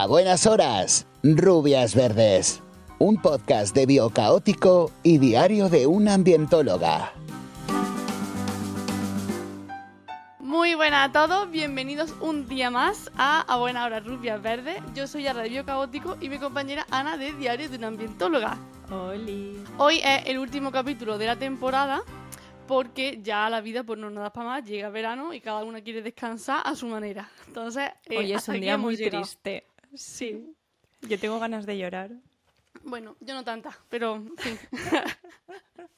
A buenas horas, rubias verdes. Un podcast de biocaótico y diario de una ambientóloga. Muy buenas a todos, bienvenidos un día más a A Buena Hora Rubias Verdes. Yo soy Ara de Biocaótico y mi compañera Ana de Diario de una Ambientóloga. Oli. Hoy es el último capítulo de la temporada porque ya la vida pues no nos da para más, llega verano y cada una quiere descansar a su manera. Entonces, eh, Hoy es hasta un día muy llegado. triste. Sí. Yo tengo ganas de llorar. Bueno, yo no tanta, pero.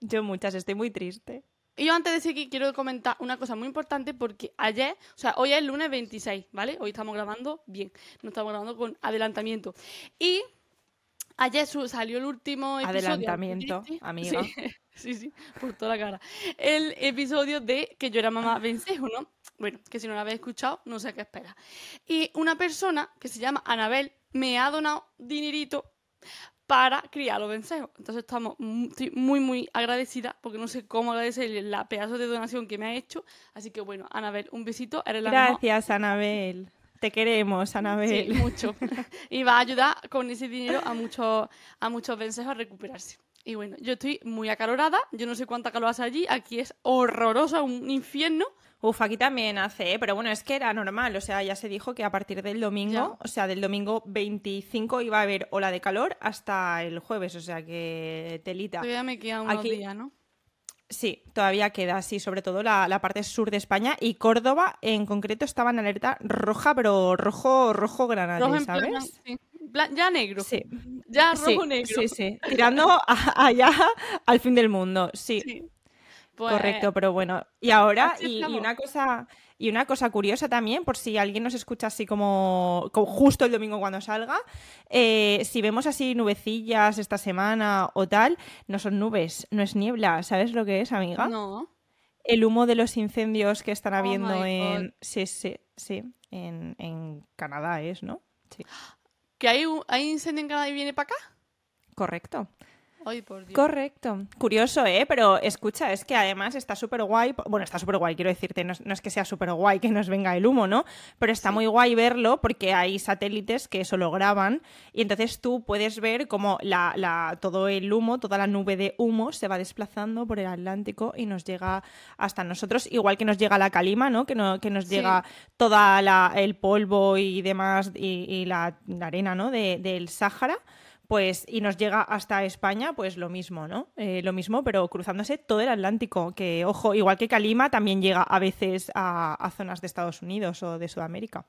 Yo muchas, estoy muy triste. Y yo antes de seguir quiero comentar una cosa muy importante porque ayer, o sea, hoy es el lunes 26, ¿vale? Hoy estamos grabando bien, no estamos grabando con adelantamiento. Y ayer salió el último episodio. Adelantamiento, amiga. Sí, sí, sí, por toda la cara. El episodio de que yo era mamá vencejo, ¿no? Bueno, que si no lo habéis escuchado, no sé qué espera. Y una persona que se llama Anabel me ha donado dinerito para criar los vencejos. Entonces estamos estoy muy, muy agradecida porque no sé cómo agradecerle la pedazo de donación que me ha hecho. Así que bueno, Anabel, un besito. Eres la mejor. Gracias, Anabel. Te queremos, Sí, Anabel. mucho. y va a ayudar con ese dinero a muchos, a muchos vencejos a recuperarse. Y bueno, yo estoy muy acalorada. Yo no sé cuánta calor hace allí. Aquí es horrorosa, un infierno. Uf, aquí también hace, ¿eh? pero bueno, es que era normal, o sea, ya se dijo que a partir del domingo, Ya. o sea, del domingo 25 iba a haber ola de calor hasta el jueves, o sea, que telita. Todavía me quedan unos Aquí- días, ¿no? Sí, todavía queda, sí, sobre todo la, la parte sur de España y Córdoba en concreto estaba en alerta roja, pero rojo, rojo granate, ¿sabes? sí. Ya negro. Sí, Ya sí, rojo negro. sí, sí, tirando a- allá al fin del mundo, sí, Sí. Pues, correcto, pero bueno, y ahora, y, una cosa, y una cosa curiosa también, por si alguien nos escucha así como, como justo el domingo cuando salga, eh, si vemos así nubecillas esta semana o tal, no son nubes, no es niebla, ¿sabes lo que es, amiga? No. el humo de los incendios que están Oh habiendo en. Sí, sí, sí. En, en Canadá es, ¿no? Sí. ¿Que hay, un- hay incendio en Canadá y viene para acá? Correcto. Ay, por Dios. Correcto. Curioso, ¿eh? Pero escucha, es que además está súper guay. Bueno, está súper guay, quiero decirte. No es, no es que sea súper guay que nos venga el humo, ¿no? Pero está muy guay verlo porque hay satélites que eso lo graban y entonces tú puedes ver cómo la, la- todo el humo, toda la nube de humo se va desplazando por el Atlántico y nos llega hasta nosotros, igual que nos llega la calima, ¿no? Que, no, que nos Sí. llega toda la- el polvo y demás y, y la, la arena, ¿no? De- del Sáhara pues y nos llega hasta España, pues lo mismo, ¿no? Eh, lo mismo, pero cruzándose todo el Atlántico, que ojo, igual que Calima, también llega a veces a, a zonas de Estados Unidos o de Sudamérica.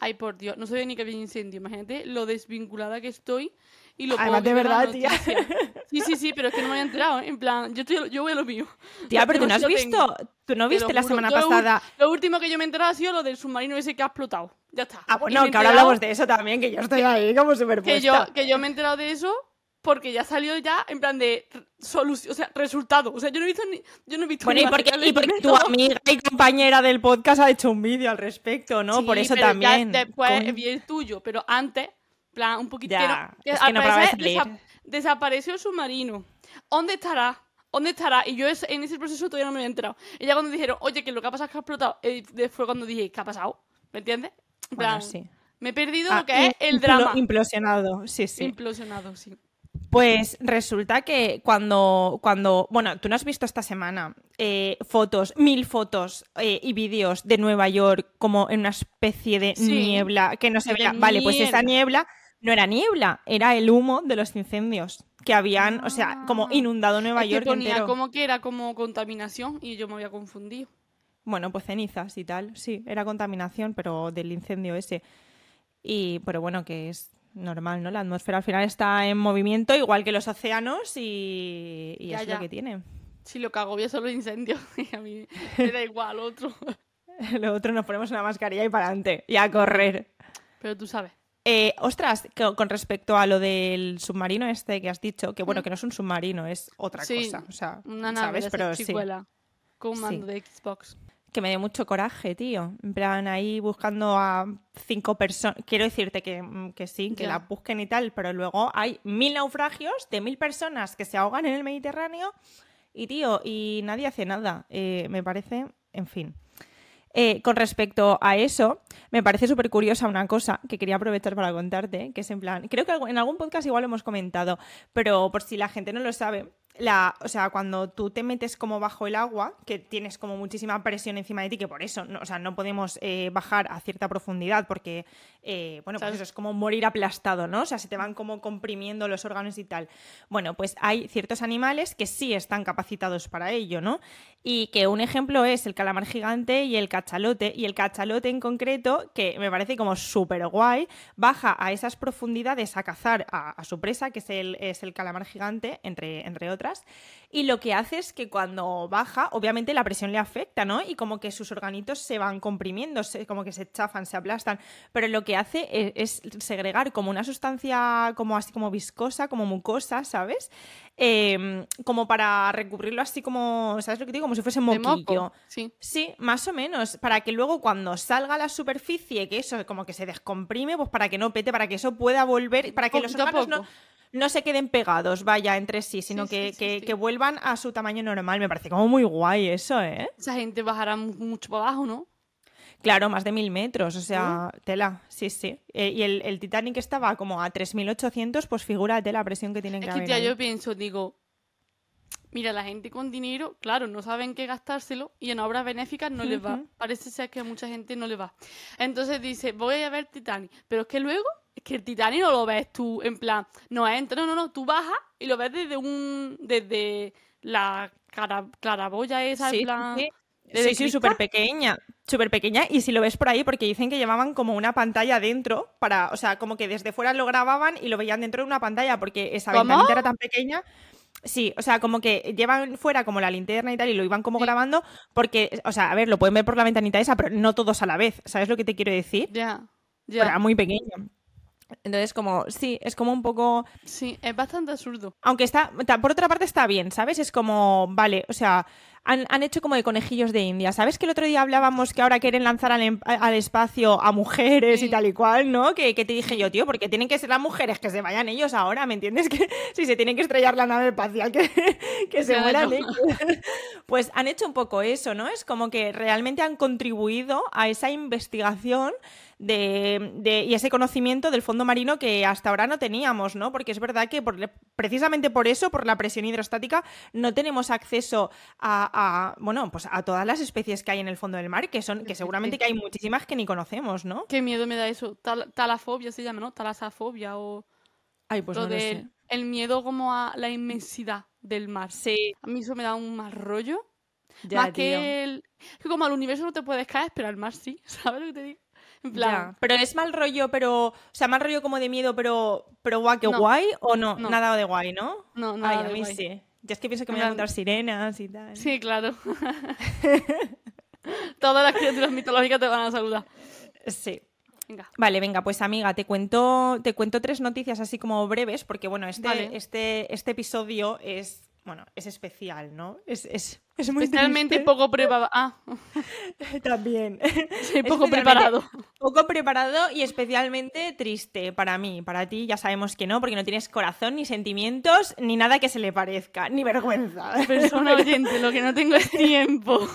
Ay, por Dios. No sabía ni que había incendio. Imagínate lo desvinculada que estoy y lo Además, de verdad, tía. Sí, sí, sí, pero es que no me había enterado. ¿eh? En plan, yo, estoy, yo voy a lo mío. Tía, pero tú no has tengo. visto, tú no viste la juro. semana Yo pasada. Lo último que yo me he enterado ha sido lo del submarino ese que ha explotado. Ya está. Ah, bueno, que ahora hablamos de eso también, que yo estoy ahí como súper que yo, que yo me he enterado de eso porque ya salió ya en plan de solución, o sea, resultado. O sea, yo no he visto ni. Yo no he visto Bueno, y porque, y tu amiga y compañera del podcast ha hecho un vídeo al respecto, ¿no? Sí, Por eso pero ya también. después vi el tuyo, pero antes, plan, un poquito. Ya, que es al que no paraba de parecer salir. desa- desapareció el submarino. ¿Dónde estará? ¿Dónde estará? Y yo en ese proceso todavía no me había enterado. Y ya cuando dijeron, oye, que lo que ha pasado es que ha explotado, eh, fue cuando dije, ¿qué ha pasado? ¿Me entiendes? En Bueno, plan, sí. me he perdido Ah, lo que es el drama. Implosionado, sí, sí. Implosionado, sí. Pues resulta que cuando, cuando, bueno, tú no has visto esta semana eh, fotos, mil fotos eh, y vídeos de Nueva York como en una especie de Sí, niebla que no se de veía. Vale, pues esa niebla no era niebla, era el humo de los incendios que habían, o sea, como Ah. inundado Nueva Es que York ponía entero. como que era como contaminación y yo me había confundido. Bueno, pues cenizas y tal, sí, era contaminación, pero del incendio ese. Y, pero bueno, que es normal, ¿no? La atmósfera al final está en movimiento, igual que los océanos, y, y Ya, es ya. lo que tiene. Si lo que agobia son los incendios. Y a mí me da igual otro. Lo otro nos ponemos una mascarilla y para adelante, y a correr. Pero tú sabes. Eh, ostras, con respecto a lo del submarino este que has dicho, que bueno, Mm. que no es un submarino, es otra Sí, cosa. O sea, Una nave ¿sabes? Pero sí. con un Sí. mando de Xbox. que me dio mucho coraje, tío. En plan, ahí buscando a cinco personas. Quiero decirte que, mm, que sí, que la busquen y tal, pero luego hay mil naufragios de mil personas que se ahogan en el Mediterráneo y, tío, y nadie hace nada. Eh, me parece, en fin. Eh, con respecto a eso, Me parece súper curiosa una cosa que quería aprovechar para contarte, que es en plan, creo que en algún podcast igual lo hemos comentado, pero por si la gente no lo sabe, la, o sea, cuando tú te metes como bajo el agua, que tienes como muchísima presión encima de ti, que por eso, no, o sea, no podemos eh, bajar a cierta profundidad, porque, eh, bueno, pues eso es como morir aplastado, ¿no? O sea, se te van como comprimiendo los órganos y tal. Bueno, pues hay ciertos animales que sí están capacitados para ello, ¿no? Y que un ejemplo es el calamar gigante y el cachalote, y el cachalote en concreto, que me parece como súper guay, baja a esas profundidades a cazar a, su presa, que es el, es el calamar gigante, entre, entre otras palabras y lo que hace es que cuando baja, obviamente la presión le afecta, ¿no? Y como que sus organitos se van comprimiendo, como que se chafan, se aplastan, pero lo que hace e, es, segregar como una sustancia como así como viscosa, como mucosa, ¿sabes? Em, como para recubrirlo así como, ¿sabes lo que digo? Como si fuese moquillo. Sí. sí, más o menos, para que luego cuando salga a la superficie, que eso como que se descomprime, pues para que no pete, para que eso pueda volver, para que los órganos no no se queden pegados, vaya, entre sí, sino que, que, vuelvan a su tamaño normal. Me parece como muy guay eso, ¿eh? Esa gente bajará mucho para abajo, ¿no? Claro, más de mil metros, o sea, tela, sí, sí. Eh, y el, Titanic estaba como a 3.800, pues figúrate la presión que tienen que es que yo pienso, digo, mira, la gente con dinero, claro, no saben qué gastárselo y en obras benéficas no les va. Parece ser que a mucha gente no le va. Entonces dice, voy a ver Titanic, pero es que luego es que el Titanic no lo ves tú en plan, no entra, no, no, no, tú bajas y lo ves desde un, desde la cara, claraboya esa, en plan... Sí. Sí, sí, súper pequeña, súper pequeña. Y si lo ves por ahí, porque dicen que llevaban como una pantalla dentro, para, o sea, como que desde fuera lo grababan y lo veían dentro de una pantalla, porque esa ventanita era tan pequeña. Sí, o sea, como que llevan fuera como la linterna y tal y lo iban como grabando, porque, o sea, a ver, lo pueden ver por la ventanita esa, pero no todos a la vez, ¿sabes lo que te quiero decir? Ya, ya. Era muy pequeña. Entonces, como, sí, es como un poco. Sí, es bastante absurdo. Aunque está, por otra parte está bien, ¿sabes? Es como, vale, o sea, han, hecho como de conejillos de India. ¿Sabes que el otro día hablábamos que ahora quieren lanzar al, em, espacio a mujeres y tal y cual, ¿no? Que, te dije yo, tío, porque tienen que ser las mujeres que se vayan ellos ahora, ¿me entiendes? Que si se tienen que estrellar la nave espacial, que, que se mueran ellos. Pues han hecho un poco eso, ¿no? Es como que realmente han contribuido a esa investigación de, y ese conocimiento del fondo marino que hasta ahora no teníamos, ¿no? Porque es verdad que precisamente por eso, por la presión hidrostática, no tenemos acceso a, bueno, pues a todas las especies que hay en el fondo del mar, que son, que seguramente que hay muchísimas que ni conocemos, ¿no? Qué miedo me da eso. talafobia se llama, ¿no? Talasafobia o. Ay, pues no sé. El miedo como a la inmensidad del mar. Sí. A mí eso me da un mal rollo. más que el. Que como al universo no te puedes caer, pero al mar sí. ¿Sabes lo que te digo? Pero es mal rollo, pero. O sea, mal rollo como de miedo, pero. Pero guay, que guay, o no? Nada de guay, ¿no? No, nada. Ay, a mí sí. Ya es que pienso que me voy a encontrar sirenas y tal. Sí, claro. Todas las criaturas mitológicas te van a saludar. Sí. Vale, venga, pues amiga, te cuento, te cuento tres noticias así como breves, porque bueno, este, este, este episodio es bueno, es especial, ¿no? Es, es, es muy Especialmente poco preparado. Ah. También. Sí, poco preparado. Poco preparado y especialmente triste para mí. Para ti ya sabemos que no, porque no tienes corazón, ni sentimientos, ni nada que se le parezca, ni vergüenza. Persona oyente, lo que no tengo es tiempo.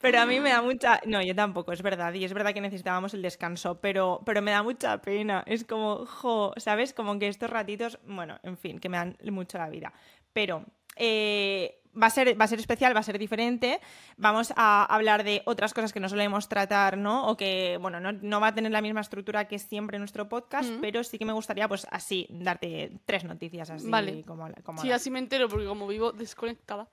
Pero a mí me da mucha... No, yo tampoco, es verdad. Y es verdad que necesitábamos el descanso, pero, pero me da mucha pena. Es como, jo, ¿sabes? Como que estos ratitos, bueno, en fin, que me dan mucho la vida pero eh, va, a ser, va a ser especial, va a ser diferente. Vamos a hablar de otras cosas que no solemos tratar, ¿no? O que, bueno, no, va a tener la misma estructura que siempre nuestro podcast, pero sí que me gustaría, pues así, darte tres noticias así. Vale. Como, sí, así me entero, porque como vivo desconectada.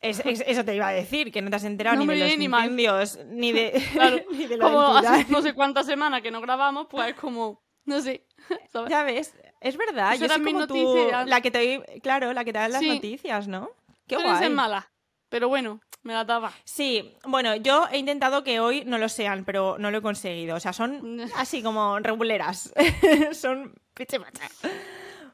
eso te iba a decir, que no te has enterado ni de los ni incendios, ni de, ni de Como hace no sé cuántas semanas que no grabamos, pues como, no sé. Ya ves, es verdad, yo soy como tú, la que te claro, la que te da las noticias, ¿no? Qué Pueden ser mala, pero bueno, me la daba. Sí, bueno, yo he intentado que hoy no lo sean, pero no lo he conseguido. O sea, son así como reguleras. son piche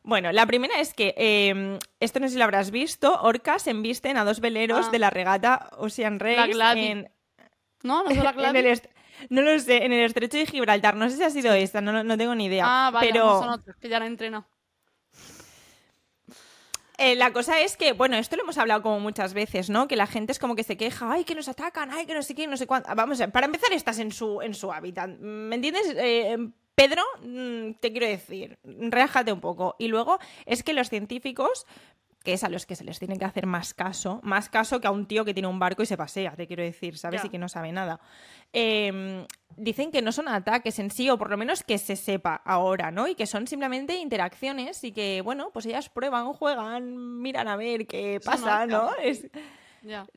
Bueno, la primera es que, em, esto no sé si lo habrás visto, orcas embisten a dos veleros ah. de la regata Ocean Race en... No, no es la en no lo sé, en el estrecho de Gibraltar. No sé si ha sido esta, no, no tengo ni idea. Ah, vale, pero... son otros, que ya la he entrenado. eh, la cosa es que, bueno, esto lo hemos hablado como muchas veces, ¿no? Que la gente es como que se queja, ay, que nos atacan, ay, que no sé qué, no sé cuánto. Vamos, a ver, para empezar, estás en su, en su hábitat. ¿Me entiendes? Eh, Pedro, mm, te quiero decir, reájate un poco. Y luego es que los científicos que es a los que se les tiene que hacer más caso, más caso que a un tío que tiene un barco y se pasea, te quiero decir, ¿sabes? Y que no sabe nada. Em, dicen que no son ataques en sí, o por lo menos que se sepa ahora, ¿no? Y que son simplemente interacciones y que, bueno, pues ellas prueban, juegan, miran a ver qué pasa, ¿no? Es-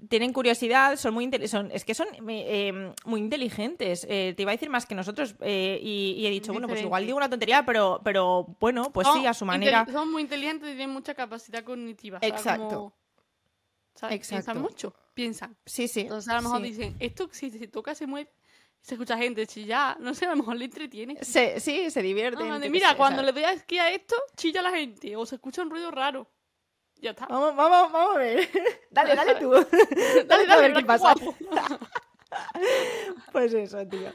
Tienen curiosidad, son muy son, es que son eh, muy inteligentes. Eh, te iba a decir más que nosotros eh, y, y he dicho, bueno, pues igual digo una tontería, pero, pero bueno, pues sí, a su manera. Son muy inteligentes y tienen mucha capacidad cognitiva. Exacto. como- ¿sabes? Piensan Exacto. mucho, piensan. Sí, sí. Entonces a lo mejor sí. dicen, esto si se toca, se mueve, se escucha gente chillar, no sé, a lo mejor le entretiene. Se- sí, se. No, yo qué mira, cuando le doy a esquí a esto, chilla la gente, o se escucha un ruido raro. Ya está. Vamos, vamos, vamos a ver. dale, dale tú. Dale, dale, dale, a ver qué pasa. Pues eso, tío.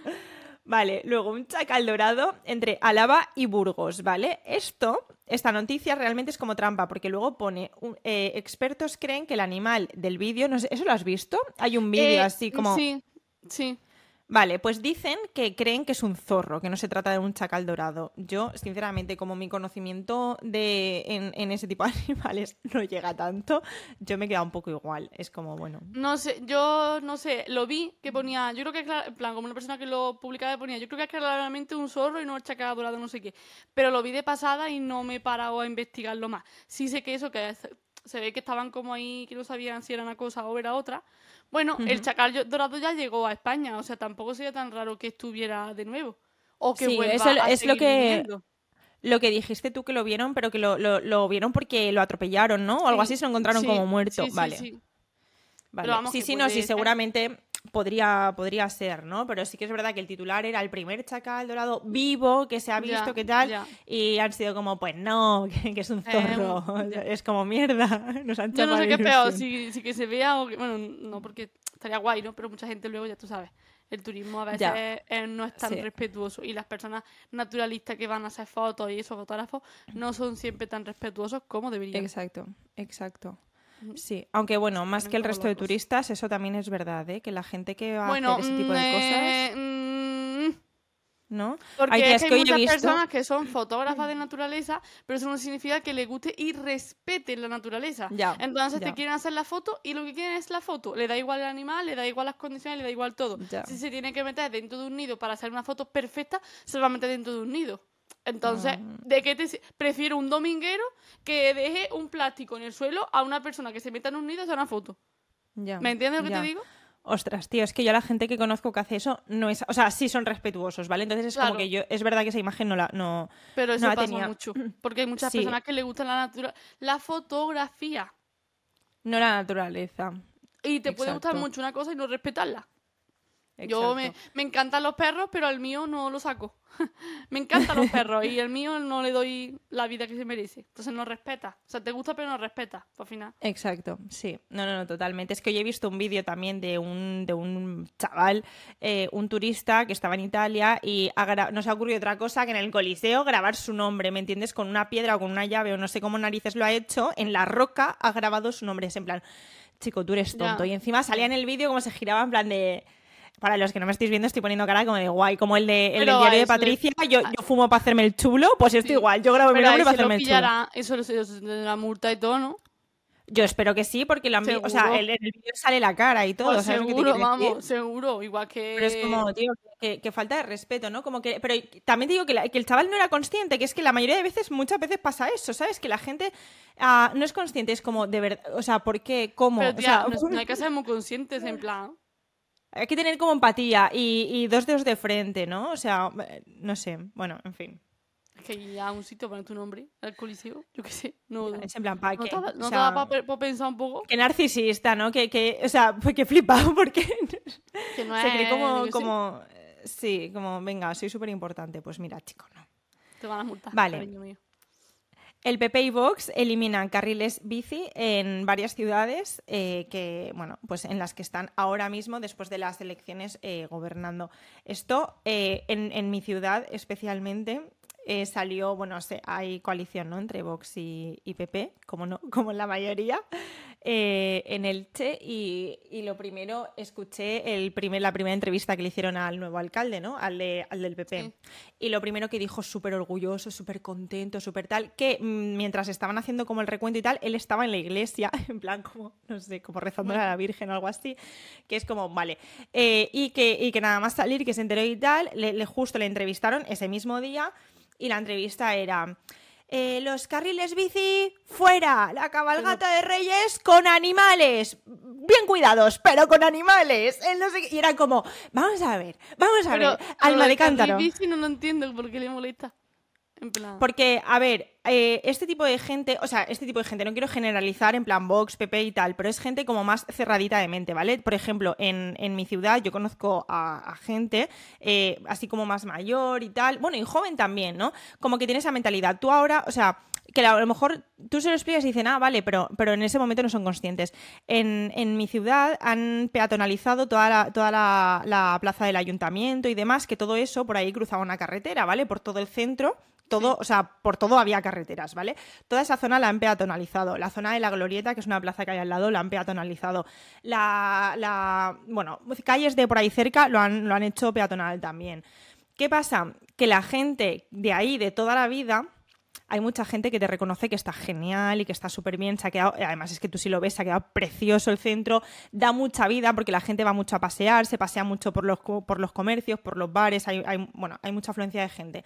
Vale, luego un chacal dorado entre Álava y Burgos, ¿vale? Esto, esta noticia realmente es como trampa, porque luego pone, un- eh, expertos creen que el animal del vídeo, no sé, ¿eso lo has visto? Hay un vídeo Eh, así como... Sí, sí. Vale, pues dicen que creen que es un zorro, que no se trata de un chacal dorado. Yo, sinceramente, como mi conocimiento de, en, ese tipo de animales no llega tanto, yo me he quedado un poco igual. Es como, bueno... No sé, yo no sé, lo vi que ponía, yo creo que, en plan, como una persona que lo publicaba ponía, yo creo que es claramente un zorro y no el chacal dorado, no sé qué. Pero lo vi de pasada y no me he parado a investigarlo más. Sí sé que eso, que se- ve que estaban como ahí, que no sabían si era una cosa o era otra. Bueno, el chacal dorado ya llegó a España, o sea, tampoco sería tan raro que estuviera de nuevo. O que Sí, vuelva eso a es lo que- viniendo. Lo que dijiste tú que lo vieron, pero que lo, lo- lo vieron porque lo atropellaron, ¿no? O algo Sí, así se lo encontraron sí, como muerto. vale. sí. vale. sí, sí, no, sí, seguramente podría, podría ser, ¿no? Pero sí que es verdad que el titular era el primer chacal dorado vivo que se ha visto, Ya, que tal. Y han sido como, pues no, que, que es un zorro. Em, ya. es como mierda. Nos han Yo no sé qué es peor, si, si que se vea o que. Bueno, no, porque estaría guay, ¿no? Pero mucha gente luego, ya tú sabes, el turismo a veces eh, no es tan Sí. respetuoso y las personas naturalistas que van a hacer fotos y esos fotógrafos no son siempre tan respetuosos como deberían. Exacto, exacto. Sí, aunque bueno, más que el resto de turistas, eso también es verdad, ¿eh? Que la gente que va Bueno, a hacer ese tipo de mm, cosas, eh, mm, ¿no? Porque Ay, tía, es que hay muchas visto- personas que son fotógrafas de naturaleza, pero eso no significa que les guste y respeten la naturaleza. Ya, Entonces ya. te quieren hacer la foto y lo que quieren es la foto. Le da igual el animal, le da igual las condiciones, le da igual todo. Ya. Si se tiene que meter dentro de un nido para hacer una foto perfecta, se va a meter dentro de un nido. Entonces, Mm. ¿de qué te prefiero un dominguero que deje un plástico en el suelo a una persona que se meta en un nido a hacer una foto? Ya, ¿Me entiendes lo que te digo? Ostras, tío, es que yo la gente que conozco que hace eso no es, o sea, sí son respetuosos, ¿vale? Entonces es Claro. como que yo, es verdad que esa imagen no la, no, Pero eso No la pasa tenía. mucho. Porque hay muchas Sí. personas que les gusta la natura la fotografía. no la naturaleza. Y te puede gustar mucho una cosa y no respetarla. Yo me, encantan los perros, pero al mío no lo saco. me encantan los perros y al mío no le doy la vida que se merece. Entonces no respeta. O sea, te gusta pero no respeta, por final. Exacto, sí. No, no, no, totalmente. Es que yo he visto un vídeo también de un, de un chaval, eh, un turista que estaba en Italia y ha gra- no se ha ocurrido otra cosa que en el Coliseo grabar su nombre, ¿me entiendes? Con una piedra o con una llave o no sé cómo narices lo ha hecho, en la roca ha grabado su nombre. Es en plan, chico, tú eres Ya. tonto. Y encima salía en el vídeo como se giraba en plan de... Para los que no me estéis viendo, estoy poniendo cara como de guay, como el, de, el del diario de le- Patricia. Yo, yo fumo para hacerme el chulo, pues esto Sí. igual. Yo grabo mi nombre para hacerme el chulo. pillará. Eso lo sé, eso de la multa y todo, ¿no? Yo espero que sí, porque lo han o sea, el- en el vídeo sale la cara y todo, Pues ¿sabes que seguro, decir? vamos, seguro. Igual que... Pero es como, tío, que, que falta de respeto, ¿no? Como que, pero también te digo que, la- que el chaval no era consciente, que es que la mayoría de veces, muchas veces pasa eso, ¿sabes? Que la gente ah, no es consciente, es como, de verdad, o sea, ¿por qué? ¿Cómo? Pero O tía, sea, no, no hay que ser muy conscientes, en plan... hay que tener como empatía y, y dos dedos de frente, ¿no? O sea, eh, no sé, bueno, en fin. Es que ir a un sitio poner tu nombre, al coliseo, yo qué sé. No, no Es en plan, ¿para te qué? da- O no te sea, da para pensar un poco. Qué narcisista, ¿no? Que, que, o sea, pues que flipado porque Que no se cree es, como, como, eh, sí, como, venga, soy súper importante. Pues mira, chico, no. Te van a multar, Vale. cariño mío. El PP y Vox eliminan carriles bici en varias ciudades eh, que, bueno, pues en las que están ahora mismo después de las elecciones eh, gobernando. Esto eh, en, en mi ciudad especialmente eh, salió, bueno, se- hay coalición, ¿no? Entre Vox y, y PP, como no, como en la mayoría, eh, en Elche. Y, y lo primero, escuché el primer, la primera entrevista que le hicieron al nuevo alcalde, ¿no? Al, de- al del PP. Sí. Y lo primero que dijo, súper orgulloso, súper contento, súper tal, que mm, mientras estaban haciendo como el recuento y tal, él estaba en la iglesia, en plan como, no sé, como rezándole a la Virgen o algo así, que es como, vale. Eh, y, que, y que nada más salir, que se enteró y tal, le, le- justo le entrevistaron ese mismo día y la entrevista era... eh, los carriles bici fuera, la cabalgata de reyes con animales, bien cuidados, pero con animales. no sé. Y era como, vamos a ver, vamos a Pero ver, alma de cántaro. bici no lo entiendo por qué le molesta. En plan. Porque, a ver, eh, este tipo de gente, o sea, este tipo de gente, no quiero generalizar en plan Vox, PP y tal, pero es gente como más cerradita de mente, ¿vale? Por ejemplo, en, en mi ciudad yo conozco a, a gente eh, así como más mayor y tal, bueno, y joven también, ¿no? Como que tiene esa mentalidad. Tú ahora, o sea, que a lo mejor tú se lo explicas y dicen, ah, vale, pero, pero en ese momento no son conscientes. En, en mi ciudad han peatonalizado toda, la, toda la, la plaza del ayuntamiento y demás, que todo eso por ahí cruzaba una carretera, ¿vale? Por todo el centro todo, o sea, por todo había carreteras, ¿vale? Toda esa zona la han peatonalizado. La zona de la Glorieta, que es una plaza que hay al lado, la han peatonalizado. La, bueno, calles de por ahí cerca lo han, lo han hecho peatonal también. ¿Qué pasa? Que la gente de ahí, de toda la vida, hay mucha gente que te reconoce que está genial y que está súper bien, se ha quedado, además es que tú si lo ves, se ha quedado precioso el centro, da mucha vida porque la gente va mucho a pasear, se pasea mucho por los, por los comercios, por los bares, hay- bueno, hay mucha afluencia de gente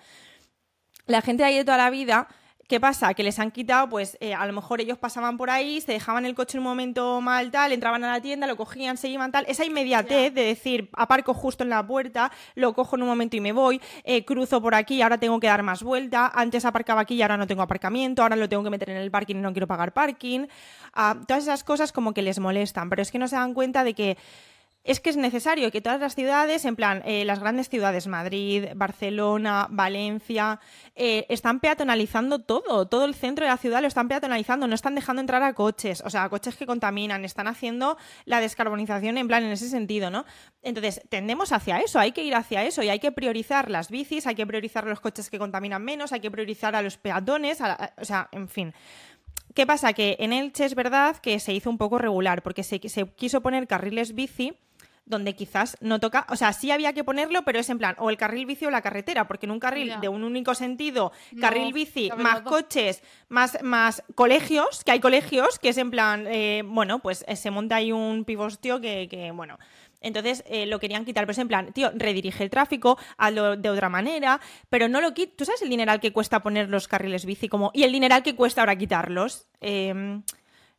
la gente de ahí de toda la vida, ¿qué pasa? Que les han quitado, pues eh, a lo mejor ellos pasaban por ahí, se dejaban el coche en un momento mal, tal, entraban a la tienda, lo cogían, se iban, tal. Esa inmediatez de decir, aparco justo en la puerta, lo cojo en un momento y me voy, eh, cruzo por aquí, ahora tengo que dar más vuelta, antes aparcaba aquí y ahora no tengo aparcamiento, ahora lo tengo que meter en el parking y no quiero pagar parking. Ah, todas esas cosas como que les molestan, pero es que no se dan cuenta de que es que es necesario que todas las ciudades, en plan, eh, las grandes ciudades, Madrid, Barcelona, Valencia, eh, están peatonalizando todo, todo el centro de la ciudad lo están peatonalizando, no están dejando entrar a coches, o sea, a coches que contaminan, están haciendo la descarbonización en plan en ese sentido, ¿no? Entonces, tendemos hacia eso, hay que ir hacia eso y hay que priorizar las bicis, hay que priorizar los coches que contaminan menos, hay que priorizar a los peatones, o sea, en fin. ¿Qué pasa? Que en Elche es verdad que se hizo un poco regular, porque se quiso poner carriles bici donde quizás no toca, o sea, sí había que ponerlo, pero es en plan, o el carril bici o la carretera, porque en un carril de un único sentido, No, carril bici, más coches, más, más colegios, que hay colegios, que es en plan, eh, bueno, pues eh, se monta ahí un pivostio que, que, bueno, entonces eh, lo querían quitar, pero es en plan, tío, redirige el tráfico, hazlo de otra manera, pero no lo quites. ¿Tú sabes el dineral que cuesta poner los carriles bici como y el dineral que cuesta ahora quitarlos? Eh,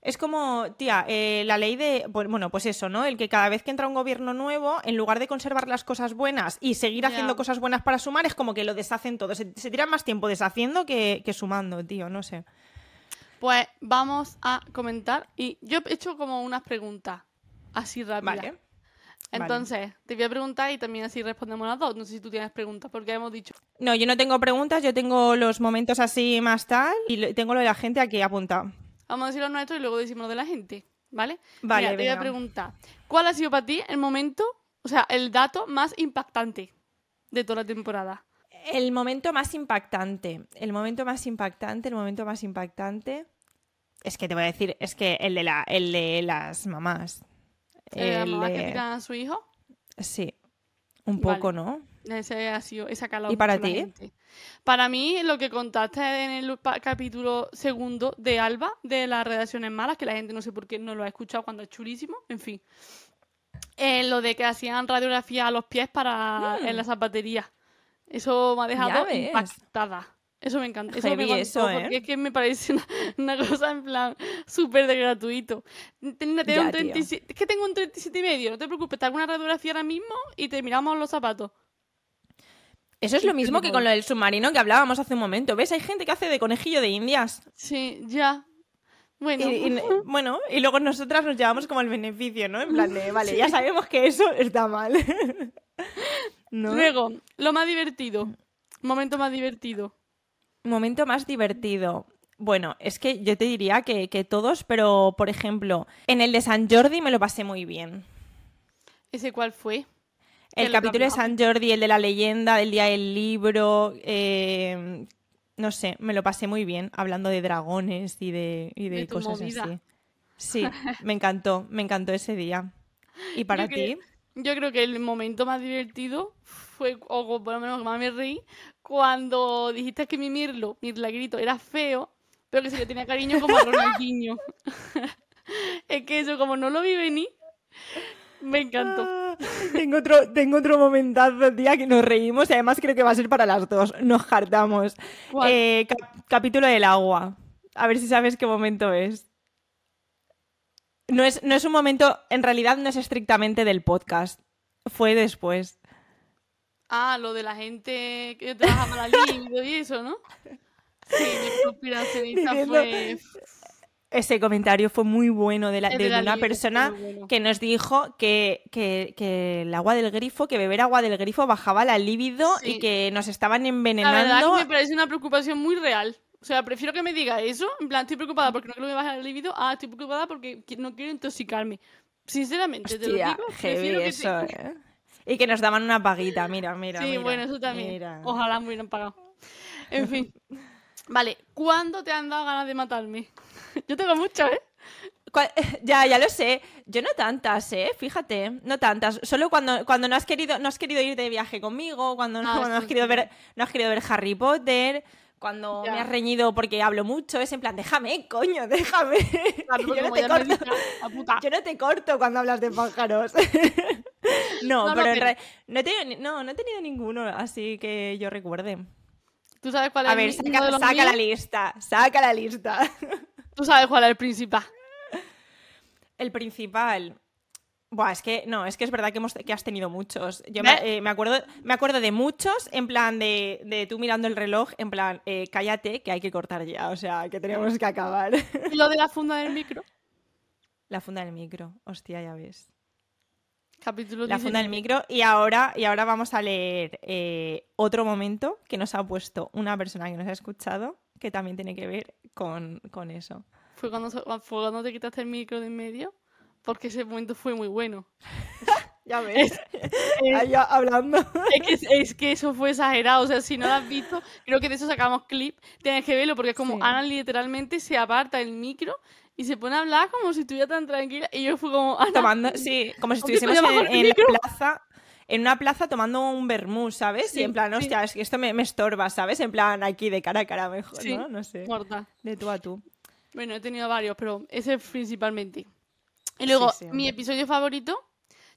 es como, tía, eh, la ley de, pues, bueno, pues eso, ¿no? El que cada vez que entra un gobierno nuevo, en lugar de conservar las cosas buenas y seguir haciendo cosas buenas para sumar, es como que lo deshacen todo. Se, se tiran más tiempo deshaciendo que, que sumando, tío, no sé. Pues vamos a comentar. Y yo he hecho como unas preguntas así rápidas. Vale. Entonces, te voy a preguntar y también así respondemos las dos. No sé si tú tienes preguntas, porque hemos dicho. No, yo no tengo preguntas, yo tengo los momentos así más tal y tengo lo de la gente aquí apuntado. Vamos a decir lo nuestro y luego decimos lo de la gente. ¿Vale? Vale, Mira, te voy a preguntar. ¿Cuál ha sido para ti el momento, o sea, el dato más impactante de toda la temporada? El momento más impactante, el momento más impactante, el momento más impactante. Es que te voy a decir, es que el de, la, el de las mamás. Eh, la El mamá que de- tiran a su hijo. Sí, un Vale. poco, ¿no? Ese ha sido, esa calado ¿Y para la ti? gente. Para mí, lo que contaste en el capítulo segundo de Alba, de las redacciones malas, que la gente no sé por qué no lo ha escuchado cuando es chulísimo, en fin. Eh, lo de que hacían radiografía a los pies para Mm. en las zapaterías. Eso me ha dejado impactada. Eso me encanta. Eso me Heavy encantó eso, ¿eh? porque es que me parece una, una cosa en plan súper de gratuito. Ten- tener Ya, un tío. 37 es que tengo un 37 y medio, no te preocupes, te hago una radiografía ahora mismo y te miramos los zapatos. Eso es lo mismo que con lo del submarino que hablábamos hace un momento. ¿Ves? Hay gente que hace de conejillo de indias. Sí, ya. Bueno, Y, y- bueno, y luego nosotras nos llevamos como el beneficio, ¿no? En plan de, vale, ya sabemos que eso está mal. ¿No? luego, lo más divertido. Momento más divertido. Momento más divertido. Bueno, es que yo te diría que, que todos, pero por ejemplo, en el de San Jordi me lo pasé muy bien. ¿Ese cuál fue? El lo capítulo de. San Jordi, el de la leyenda, del día del libro. eh, no sé, me lo pasé muy bien hablando de dragones y de, y de cosas movida. así. Sí, me encantó, me encantó ese día. ¿Y para Yo ti? que- Yo creo que el momento más divertido fue, o por lo menos que más me reí, cuando dijiste que mi Mirlo, Mirlagrito, era feo, pero que se le tenía cariño como a Ronaldinho. es que eso, como no lo vi venir, me encantó. Tengo, otro, tengo otro momentazo, tía, que nos reímos y además creo que va a ser para las dos. Nos hartamos. Eh, cap- capítulo del agua. A ver si sabes qué momento es. No es, no es un momento, en realidad no es estrictamente del podcast. Fue después. Ah, lo de la gente que trabaja para libido y eso, ¿no? Sí, mi conspiracionista fue... Ese comentario fue muy bueno de, la- de de la una persona bueno. que nos dijo que, que- que el agua del grifo, que beber agua del grifo bajaba la libido Sí. y que nos estaban La verdad envenenando. que me parece una preocupación muy real. O sea, prefiero que me diga eso, en plan, estoy preocupada porque no quiero que me baje el libido, ah, estoy preocupada porque no quiero intoxicarme. Sinceramente, te lo Hostia, digo, prefiero que eso, te... ¿eh? Y que nos daban una paguita, mira, mira. Sí, mira, bueno, eso también. mira. Ojalá me hubieran pagado. En fin. Vale, ¿cuándo te han dado ganas de matarme? Yo tengo muchas, ¿eh? Ya, ya lo sé. Yo no tantas, ¿eh? Fíjate, no tantas. Solo cuando, cuando no has querido, no has querido ir de viaje conmigo, cuando no, Ah, cuando no has querido ver, no has querido ver Harry Potter, cuando Ya. me has reñido porque hablo mucho, es en plan, déjame, coño, déjame. Claro, Yo no te corto. dicho. Yo no te corto cuando hablas de pájaros. no, No, no, pero en pero- realidad no, he tenido, ni- no, no he tenido ninguno, así que yo recuerde. ¿Tú sabes cuál es A ver, uno saca, saca la lista, saca la lista. Tú sabes cuál es el principal. El principal. Buah, es que no, es que es verdad que, hemos, que has tenido muchos. Yo eh, me acuerdo, me acuerdo de muchos, en plan de, de tú mirando el reloj, en plan, eh, cállate, que hay que cortar ya, o sea, que tenemos que acabar. Y lo de la funda del micro. La funda del micro, hostia, ya ves. Capítulo La funda del 19. micro. Y ahora, y ahora vamos a leer eh, otro momento que nos ha puesto una persona que nos ha escuchado, que también tiene que ver con, con eso. Fue cuando, fue cuando te quitaste el micro de en medio, porque ese momento fue muy bueno. Ya ves. Es- Ahí ya hablando. Es que, es que eso fue exagerado, o sea, si no lo has visto, creo que de eso sacamos clip, tienes que verlo, porque es como Sí. Ana literalmente se aparta el micro y se pone a hablar como si estuviera tan tranquila, y yo fui como, Ana, tomando, sí, como si ¿Dónde estuviésemos en, en la plaza, en una plaza tomando un vermú, ¿sabes? Sí, y en plan, sí. hostia, es que esto me, me estorba, ¿sabes? En plan, aquí de cara a cara mejor, Sí. ¿no? No sé. mortal. De tú a tú. Bueno, he tenido varios, pero ese principalmente. Y luego, Sí, sí, mi episodio favorito,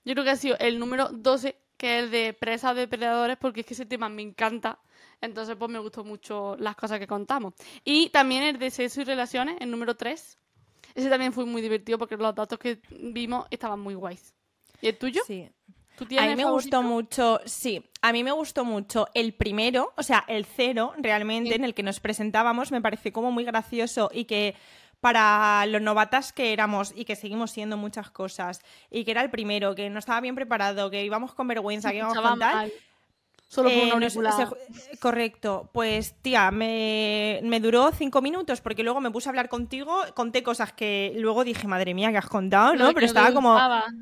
yo creo que ha sido el número 12, que es el de presas de depredadores, porque es que ese tema me encanta. Entonces, pues me gustó mucho las cosas que contamos. Y también el de sexo y relaciones, el número 3. Ese también fue muy divertido porque los datos que vimos estaban muy guays. ¿Y el tuyo? Sí. ¿Tú A tienes mí me favorito? gustó mucho, sí, a mí me gustó mucho el primero, o sea, el cero, realmente, Sí. en el que nos presentábamos, me pareció como muy gracioso y que para los novatas que éramos y que seguimos siendo muchas cosas, y que era el primero, que no estaba bien preparado, que íbamos con vergüenza, que íbamos con tal, mal. Solo por Eh, un nos- auricular. se ju- correcto, pues tía, me, me duró cinco minutos porque luego me puse a hablar contigo, conté cosas que luego dije, madre mía, que has contado, ¿no? Pero no estaba como...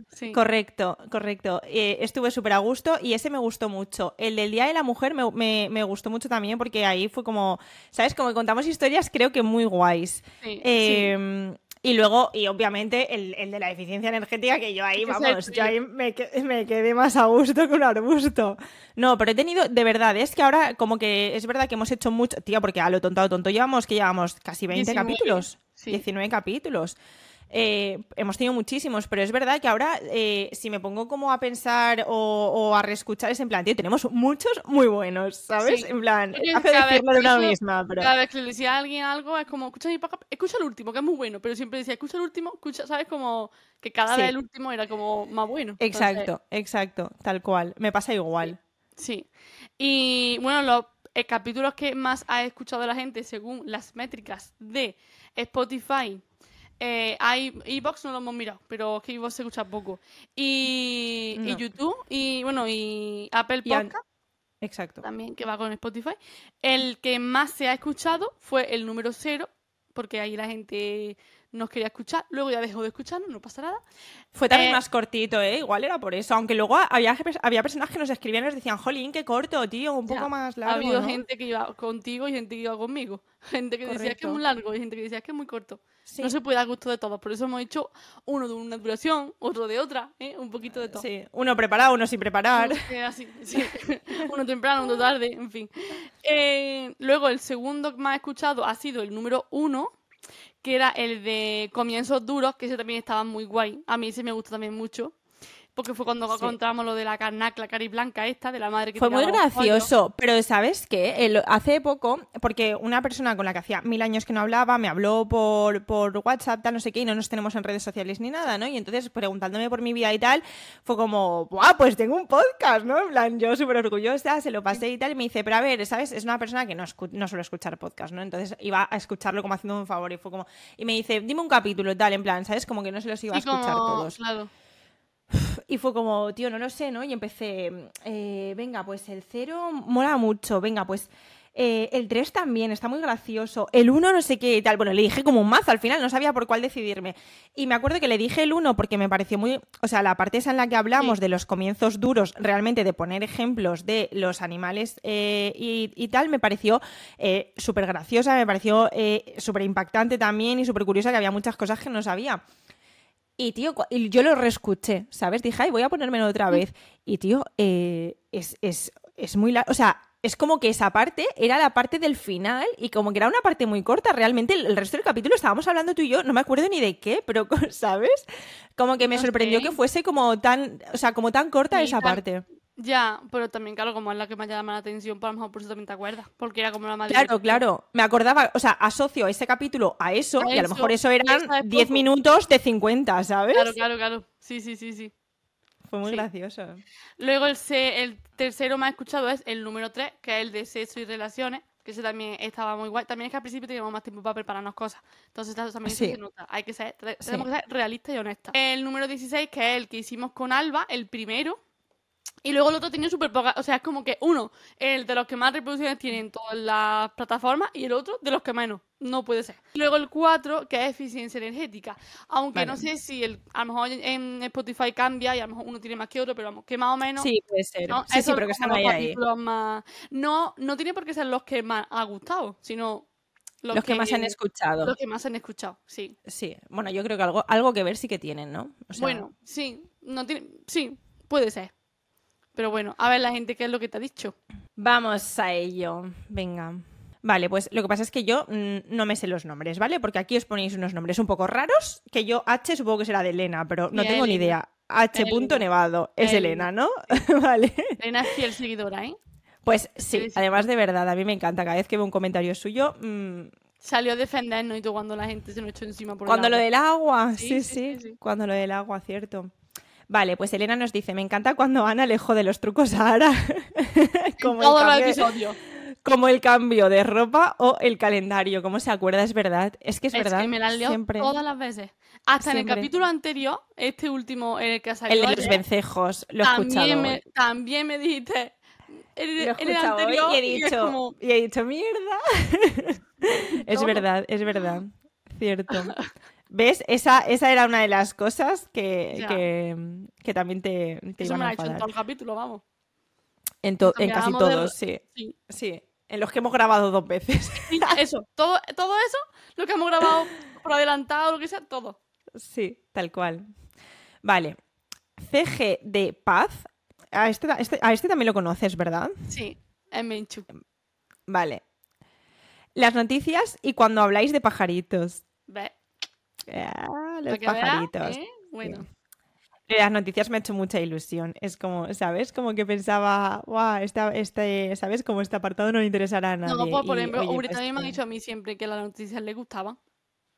sí. Correcto, correcto. Eh, estuve súper a gusto y ese me gustó mucho. El del Día de la Mujer me, me- me gustó mucho también porque ahí fue como, ¿sabes? Como que contamos historias creo que muy guays. Sí, sí. Y luego, y obviamente, el, el de la eficiencia energética, que yo ahí, vamos, yo ahí me, me quedé más a gusto que un arbusto. No, pero he tenido, de verdad, es que ahora como que es verdad que hemos hecho mucho, tía, porque a lo tonto, a lo tonto llevamos, que llevamos casi 20 19, capítulos. sí. 19 capítulos. Eh, hemos tenido muchísimos, pero es verdad que ahora, eh, si me pongo como a pensar o, o a reescuchar, es en plan, tío, tenemos muchos muy buenos, ¿sabes? Sí. En plan, hace cada vez decirlo de una misma, pero... Cada vez que le decía a alguien algo, es como, escucha mi podcast, escucha el último, que es muy bueno, pero siempre decía, escucha el último, escucha, ¿sabes? Como que cada Sí. vez el último era como más bueno. Entonces, Exacto, exacto, tal cual. Me pasa igual. sí. Y bueno, los eh, capítulos que más ha escuchado la gente según las métricas de Spotify. Eh, hay Evox no lo hemos mirado, pero es que Evox se escucha poco. Y, y. YouTube, y bueno, y Apple Y Podcast. Exacto. también que va con Spotify. El que más se ha escuchado fue el número cero, porque ahí la gente nos quería escuchar. Luego ya dejó de escucharnos, no pasa nada. Fue también Eh, más cortito, ¿eh? Igual era por eso. Aunque luego había, había personas que nos escribían y nos decían, jolín, qué corto, tío, un poco Ya, más Ha largo. habido ¿no?". gente que iba contigo y gente que iba conmigo. Gente que decía que es muy largo y gente que decía que es muy corto. Sí. No se puede dar gusto de todos. Por eso hemos hecho uno de una duración, otro de otra, ¿eh? un poquito de todo. Sí, uno preparado, uno sin preparar. Así, sí. uno temprano, uno tarde, en fin. Eh, luego, el segundo más escuchado ha sido el número uno, que era el de Comienzos Duros, que ese también estaba muy guay. A mí ese me gustó también mucho. Porque fue cuando Sí. contábamos lo de la carnacla cari blanca esta, de la madre que Fue muy gracioso, pero ¿sabes qué? El- hace poco, porque una persona con la que hacía mil años que no hablaba me habló por, por WhatsApp, tal, no sé qué, y no nos tenemos en redes sociales ni nada, ¿no? Y entonces preguntándome por mi vida y tal, fue como, ¡buah! Pues tengo un podcast, ¿no? En plan, yo súper orgullosa, se lo pasé y tal, y me dice, pero a ver, ¿sabes? Es una persona que no, escu- no suele escuchar podcast, ¿no? Entonces iba a escucharlo como haciendo un favor y fue como, y me dice, dime un capítulo y tal, en plan, ¿sabes? Como que no se los iba a escuchar como- todos. Claro. Y fue como, tío, no lo sé, ¿no? Y empecé, eh, venga, pues el cero mola mucho, venga, pues eh, el 3 también, está muy gracioso, el 1 no sé qué y tal. Bueno, le dije como un mazo al final, no sabía por cuál decidirme. Y me acuerdo que le dije el 1 porque me pareció muy, o sea, la parte esa en la que hablamos Sí. de los comienzos duros, realmente de poner ejemplos de los animales eh, y, y tal, me pareció eh, súper graciosa, me pareció eh, súper impactante también y súper curiosa que había muchas cosas que no sabía. Y tío, y yo lo reescuché, ¿sabes? Dije, ay, voy a ponérmelo otra vez. Y tío, eh, es, es, es muy largo. O sea, es como que esa parte era la parte del final y como que era una parte muy corta. Realmente el, el resto del capítulo estábamos hablando tú y yo, no me acuerdo ni de qué, pero, ¿sabes? Como que me sorprendió que fuese como tan, o sea, como tan corta Sí, esa tan- parte. Ya, pero también, claro, como es la que más llama la atención, pues a lo mejor por eso también te acuerdas. Porque era como la más Claro, claro. Me acordaba, o sea, asocio ese capítulo a eso A y a lo mejor eso eran eso es 10 poco. minutos de 50, ¿sabes? Claro, claro, claro. Sí, sí, sí, sí. Fue muy sí. gracioso. Luego el, se- el tercero más escuchado es el número 3, que es el de sexo y relaciones, que ese también estaba muy guay. También es que al principio teníamos más tiempo para prepararnos cosas. Entonces eso también Sí. se nota. Hay que ser, Sí. tenemos que ser realistas y honestas. El número 16, que es el que hicimos con Alba, el primero. Y luego el otro tiene súper poca. O sea, es como que uno, el de los que más reproducciones tienen en todas las plataformas, y el otro de los que menos. No puede ser. Luego el 4, que es eficiencia energética. Aunque no sé si el, a lo mejor en Spotify cambia y a lo mejor uno tiene más que otro, pero vamos, que más o menos. Sí, puede ser. ¿no? Sí, sí, Esos pero que están ahí, ahí. más. No, no tiene por qué ser los que más ha gustado, sino los, Los que más han escuchado. Los que más han escuchado, sí. Sí, bueno, yo creo que algo, algo que ver sí que tienen, ¿no? O sea, bueno, sí, no tiene, sí, puede ser. Pero bueno, a ver la gente qué es lo que te ha dicho. Vamos a ello. Venga. Vale, pues lo que pasa es que yo mm, no me sé los nombres, ¿vale? Porque aquí os ponéis unos nombres un poco raros, que yo H supongo que será de Elena, pero no tengo ni idea. H. Elena. Nevado. Es Elena. Elena, ¿no? vale. Elena es fiel seguidora, ¿eh? Pues Sí, además de verdad, a mí me encanta. Cada vez que veo un comentario suyo, mm, Salió a defendernos y todo cuando la gente se nos echó encima por el Cuando lo agua. del agua, sí, sí, sí, sí. Cuando lo del agua, cierto. Vale, pues Elena nos dice, me encanta cuando Ana alejó de los trucos a Ara. como, el Todos los cambio, episodios. como el cambio de ropa o el calendario. ¿Cómo se acuerda? Es verdad. Es que es, Es verdad. que me la liado Siempre. todas las veces. Hasta en el capítulo anterior, este último, el que ha El de los vencejos. Lo he escuchado. también me, también me dijiste en, Lo he en el hoy anterior y he y dicho, como, y he dicho mierda. es Todo. verdad, es verdad. Cierto. ¿Ves? Esa, esa era una de las cosas que, que, que también te, te eso iban me a ha hecho en enfadar. todo el capítulo, vamos. En, to- en casi de- todos, sí. Sí. Sí, en los que hemos grabado dos veces. Eso, todo, todo eso, lo que hemos grabado por adelantado, lo que sea, todo. sí, tal cual. Vale. CG de Paz. A este, a este- a este también lo conoces, ¿verdad? Sí, es Menchu. Vale. Las noticias y cuando habláis de pajaritos. ¿Ves? Ah, los pajaritos. ¿eh? Bueno, Las noticias me ha hecho mucha ilusión. Es como, ¿sabes? Como que pensaba, guau, esta, este, ¿sabes? Como este apartado no le interesará a nadie. no, pues, por ejemplo, Uri pues también me ha dicho a mí siempre que las noticias le gustaban.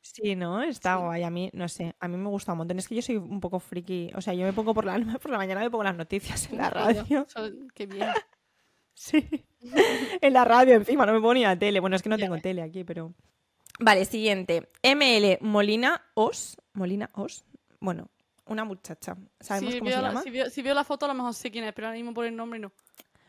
Sí, ¿no? Está Sí. guay. A mí, no sé, a mí me gusta un montón. Es que yo soy un poco friki. O sea, yo me pongo por la, por la mañana, me pongo las noticias en la radio. Qué bien. Sí. en la radio encima, no me pongo ni la tele. Bueno, es que no Ya tengo ves. tele aquí, pero... Vale, siguiente. ML Molina Os. Molina Os. Bueno, una muchacha. ¿Sabemos Si cómo se la- llama? si, veo, si veo la foto, a lo mejor sé quién es, pero ahora mismo por el nombre no.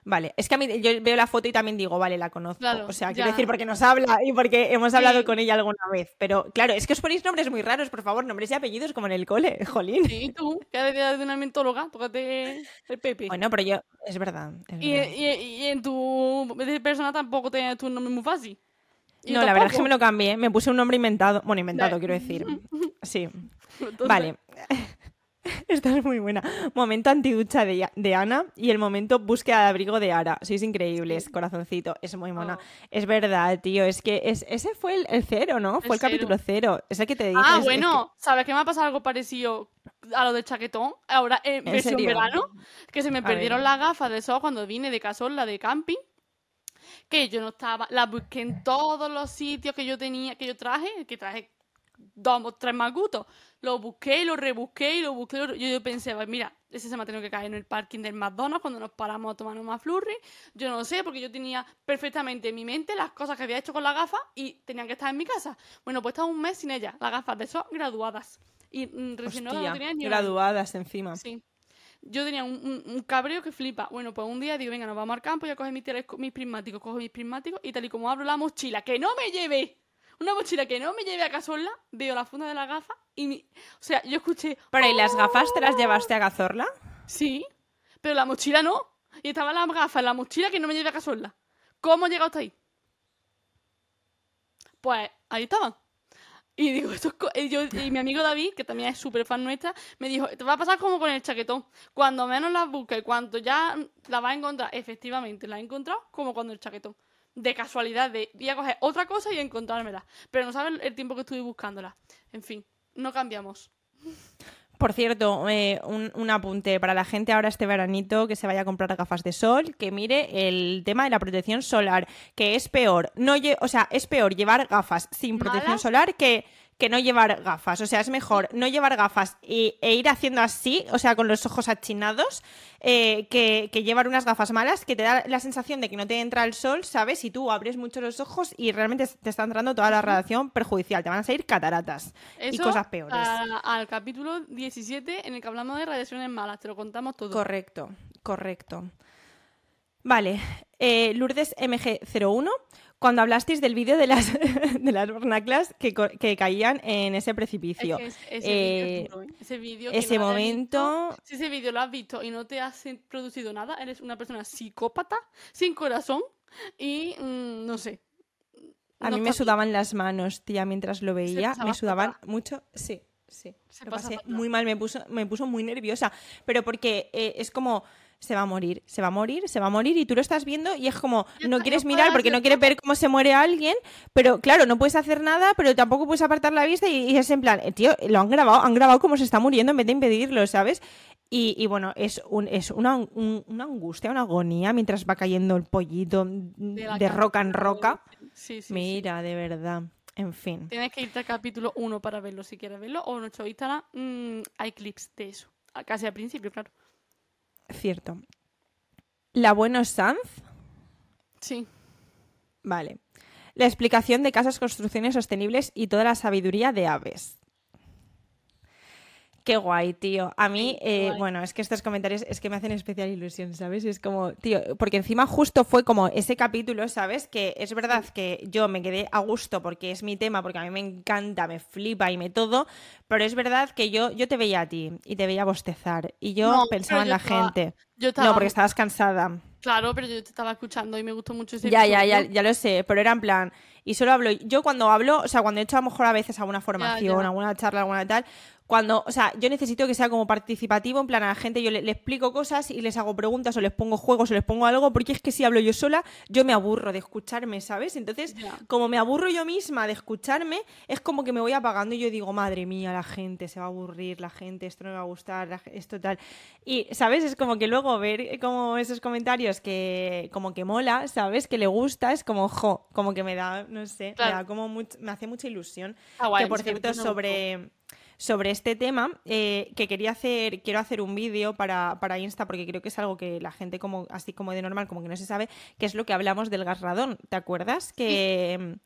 Vale, es que a mí yo veo la foto y también digo, vale, la conozco. Claro, o sea, ya. quiero decir, porque nos habla y porque hemos hablado Sí. con ella alguna vez. Pero claro, es que os ponéis nombres muy raros, por favor, nombres y apellidos como en el cole, jolín. Sí, tú, que de una ambientóloga, tócate el Pepe. Bueno, pero yo, es verdad. es y, verdad. y, y en tu persona tampoco tienes tu nombre muy fácil. No, la verdad es que me lo cambié, me puse un nombre inventado. Bueno, inventado, quiero decir. Sí. Entonces, Vale. Esta es muy buena. Momento antiducha de, de Ana y el momento búsqueda de abrigo de Ara. Sois increíbles, corazoncito. Es muy mona. Oh. Es verdad, tío. Es que es, ese fue el, el cero, ¿no? fue el cero. capítulo cero. Es el que te dije. Ah, es- es bueno, ¿sabes qué me ha pasado algo parecido a lo del chaquetón? Ahora en ¿En versión serio? verano, que se me A perdieron las gafas de sol cuando vine de Casola de camping, que yo no estaba, las busqué en todos los sitios que yo tenía, que yo traje, que traje dos o tres magutos. Lo busqué, lo rebusqué y lo busqué. lo- Yo, yo pensé, pues mira, ese se me ha tenido que caer en el parking del McDonald's cuando nos paramos a tomarnos más flurry. Yo no sé, porque yo tenía perfectamente en mi mente las cosas que había hecho con la gafa y tenían que estar en mi casa. Bueno, pues estaba un mes sin ellas, las gafas de sol graduadas. Y mm, recién no, tenía ni un graduadas encima. Sí. Yo tenía un, un- un cabreo que flipa. Bueno, pues un día digo, venga, nos vamos al campo, ya coge mis, mis prismáticos, cojo mis prismáticos y tal y como abro la mochila, que no me lleve, una mochila que no me lleve a Casola, veo la funda de la gafa y mi... O sea, yo escuché, Pero ¿y las gafas te las llevaste a Cazorla? sí, pero la mochila no. Y estaban las gafas en la mochila que no me lleve a Casola. ¿Cómo he llegado hasta ahí? Pues ahí estaban. Y digo, esto es y, yo, y mi amigo David, que también es súper fan nuestra, me dijo, te va a pasar como con el chaquetón. Cuando menos las busques, cuando ya la vas a encontrar, efectivamente, la he encontrado como cuando el chaquetón. De casualidad, de voy a coger otra cosa y encontrármela. Pero no sabes el tiempo que estuve buscándola. En fin, no cambiamos. Por cierto, eh, un, un apunte. Para la gente ahora este veranito que se vaya a comprar gafas de sol, que mire el tema de la protección solar, que es peor, no o sea, es peor llevar gafas sin protección solar que, que no llevar gafas. O sea, es mejor no llevar gafas y- e ir haciendo así, o sea, con los ojos achinados, eh, que, que llevar unas gafas malas que te da la sensación de que no te entra el sol, ¿sabes? Y tú abres mucho los ojos y realmente te está entrando toda la radiación perjudicial, te van a salir cataratas y cosas peores. a- al capítulo 17 en el que hablamos de radiaciones malas, te lo contamos todo. Correcto, correcto. Vale, eh, Lourdes MG01, cuando hablasteis del vídeo de las, de las hornaclas que, que caían en ese Es precipicio. que es- ese Eh, vídeo ¿eh? Ese vídeo que ese no hayas visto, momento, si ese vídeo lo has visto y no te has producido nada, eres una persona psicópata, sin corazón y mm, no sé. a No mí me sudaban las manos, tía, mientras lo veía, me sudaban fatal. mucho, sí, sí. Se Lo pasé fatal. muy mal, me puso, me puso muy nerviosa, pero porque eh, es como... Se va a morir, se va a morir, se va a morir y tú lo estás viendo y es como, no quieres mirar porque no quieres ver cómo se muere alguien, pero claro, no puedes hacer nada, pero tampoco puedes apartar la vista y, y es en plan, eh, tío, lo han grabado, han grabado cómo se está muriendo en vez de impedirlo, ¿sabes? Y, y bueno, es, un, es una, un- una angustia, una agonía mientras va cayendo el pollito de, roca en roca. Sí, sí, sí. Mira, de verdad. En fin. Tienes que irte al capítulo 1 para verlo si quieres verlo, o en nuestro Instagram mm, hay clips de eso. Casi al principio, claro. Cierto. La Buenos Sanz, Sí. vale. La explicación de casas, construcciones sostenibles y toda la sabiduría de aves. Qué guay, tío. A mí, eh, bueno, es que estos comentarios es que me hacen especial ilusión, ¿sabes? Es como, tío, porque encima justo fue como ese capítulo, ¿sabes? Que es verdad que yo me quedé a gusto porque es mi tema, porque a mí me encanta, me flipa y me todo, pero es verdad que yo, yo te veía a ti y te veía bostezar y yo No, pensaba en la estaba- gente. Yo estaba, No, porque estabas cansada. Claro, pero yo te estaba escuchando y me gustó mucho ese Ya, ya, ya, ya lo sé, pero era en plan, y solo hablo, yo cuando hablo, o sea, cuando he hecho a lo mejor a veces alguna formación, ya. alguna charla, alguna tal, cuando, o sea, yo necesito que sea como participativo, en plan a la gente yo le, le explico cosas y les hago preguntas o les pongo juegos o les pongo algo, porque es que si hablo yo sola, yo me aburro de escucharme, ¿sabes? Entonces, como me aburro yo misma de escucharme, es como que me voy apagando y yo digo, madre mía, la gente se va a aburrir, la gente, esto no me va a gustar, esto tal. Y, ¿sabes? Es como que luego ver como esos comentarios que como que mola, ¿sabes? Que le gusta, es como, jo, como que me da, no sé, Claro. me da como much- me hace mucha ilusión. Está guay, que por cierto, sobre, sobre este tema, eh, que quería hacer, quiero hacer un vídeo para, para Insta, porque creo que es algo que la gente como, así como de normal, como que no se sabe, que es lo que hablamos del gas radón. ¿Te acuerdas? Que,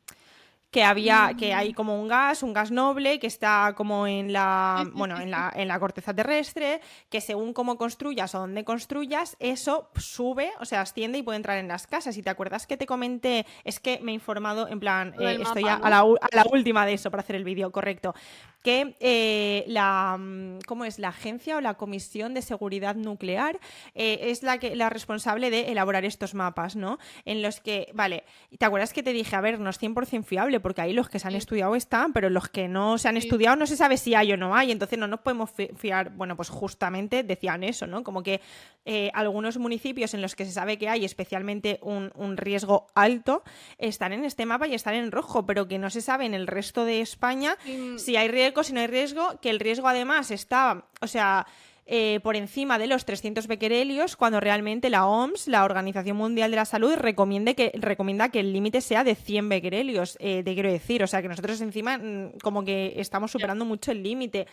que había, que hay como un gas, un gas noble, que está como en la, bueno, en la, en la corteza terrestre, que según cómo construyas o dónde construyas, eso sube, o sea, asciende y puede entrar en las casas. Y te acuerdas que te comenté, es que me he informado, en plan, eh, estoy a, a la, a la última de eso para hacer el vídeo, correcto. Que eh, la, mm, ¿cómo es? La agencia o la Comisión de Seguridad Nuclear eh, es la, que, la responsable de elaborar estos mapas, ¿no? En los que, vale, ¿te acuerdas que te dije, a ver, no es 100% fiable, porque ahí los que se han Sí. estudiado están, pero los que no se han Sí. estudiado no se sabe si hay o no hay, entonces no nos podemos fi- fiar, bueno, pues justamente decían eso, ¿no? Como que eh, algunos municipios en los que se sabe que hay especialmente un, un riesgo alto están en este mapa y están en rojo, pero que no se sabe en el resto de España Mm, si hay riesgo, si no hay riesgo, que el riesgo además está, o sea, eh, por encima de los 300 becquerelios, cuando realmente la OMS, la Organización Mundial de la Salud, recomiende que, recomienda que el límite sea de 100 becquerelios, eh, te quiero decir, o sea, que nosotros encima mm, como que estamos superando mucho el límite.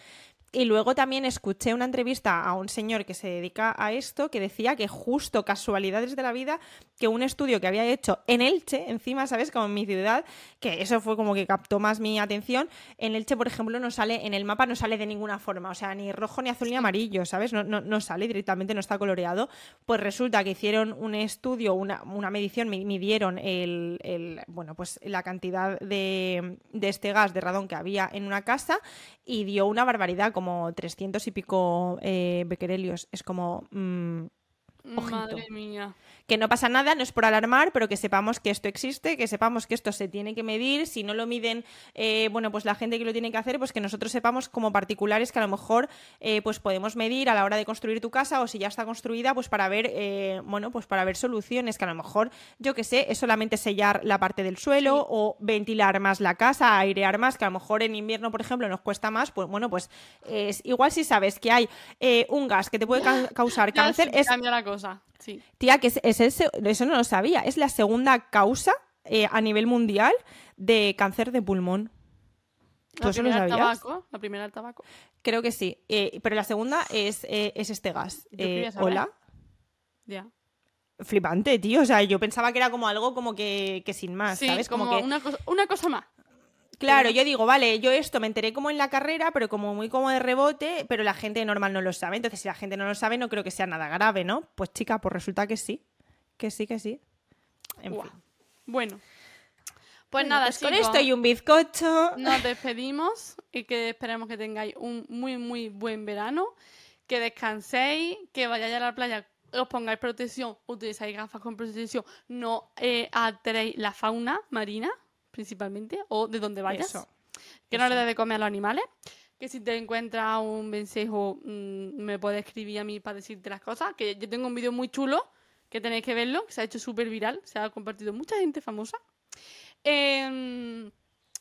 Y luego también escuché una entrevista a un señor que se dedica a esto que decía que justo casualidades de la vida que un estudio que había hecho en Elche, encima, ¿sabes? Como en mi ciudad, que eso fue como que captó más mi atención. En Elche, por ejemplo, no sale, en el mapa no sale de ninguna forma, o sea, ni rojo, ni azul, ni amarillo, ¿sabes? No, no, no sale directamente, no está coloreado. Pues resulta que hicieron un estudio, una, una medición, mi- midieron el, el- bueno, pues la cantidad de, de este gas de radón que había en una casa y dio una barbaridad, como 300 y pico eh, becquerelios. Es como... mm, ojito. Madre mía. Que no pasa nada, no es por alarmar, pero que sepamos que esto existe, que sepamos que esto se tiene que medir. Si no lo miden, eh, bueno, pues la gente que lo tiene que hacer, pues que nosotros sepamos como particulares que a lo mejor eh, pues podemos medir a la hora de construir tu casa o si ya está construida, pues para ver, eh, bueno, pues para ver soluciones que a lo mejor, yo que sé, es solamente sellar la parte del suelo Sí. o ventilar más la casa, airear más, que a lo mejor en invierno, por ejemplo, nos cuesta más, pues bueno, pues eh, igual si sabes que hay eh, un gas que te puede ca- causar cáncer, es cambia la cosa. Sí. Tía, que es, es el se- eso no lo sabía. Es la segunda causa eh, a nivel mundial de cáncer de pulmón. ¿Tú La eso lo primera sabías? tabaco. La primera el tabaco. Creo que sí. Eh, pero la segunda es, eh, es este gas. Hola. Ya. Flipante, tío. O sea, yo pensaba que era como algo como que, que sin más, sí, ¿sabes? como, que... una, cosa, una cosa más. Claro, yo digo, vale, yo esto me enteré como en la carrera, pero como muy como de rebote, pero la gente normal no lo sabe. Entonces, si la gente no lo sabe, no creo que sea nada grave, ¿no? Pues chica, pues resulta que sí. Que sí, que sí. En fin. Bueno. Pues Bueno, nada, pues con chicos, esto y un bizcocho. nos despedimos y que esperemos que tengáis un muy, muy buen verano, que descanséis, que vayáis a la playa, os pongáis protección, utilizáis gafas con protección, no eh, alteréis la fauna marina, principalmente, o de donde vayas, Eso. que no le eso. des de comer a los animales, que si te encuentras un vencejo mm, me puedes escribir a mí para decirte las cosas, que yo tengo un vídeo muy chulo, que tenéis que verlo, que se ha hecho súper viral, se ha compartido mucha gente famosa. Em,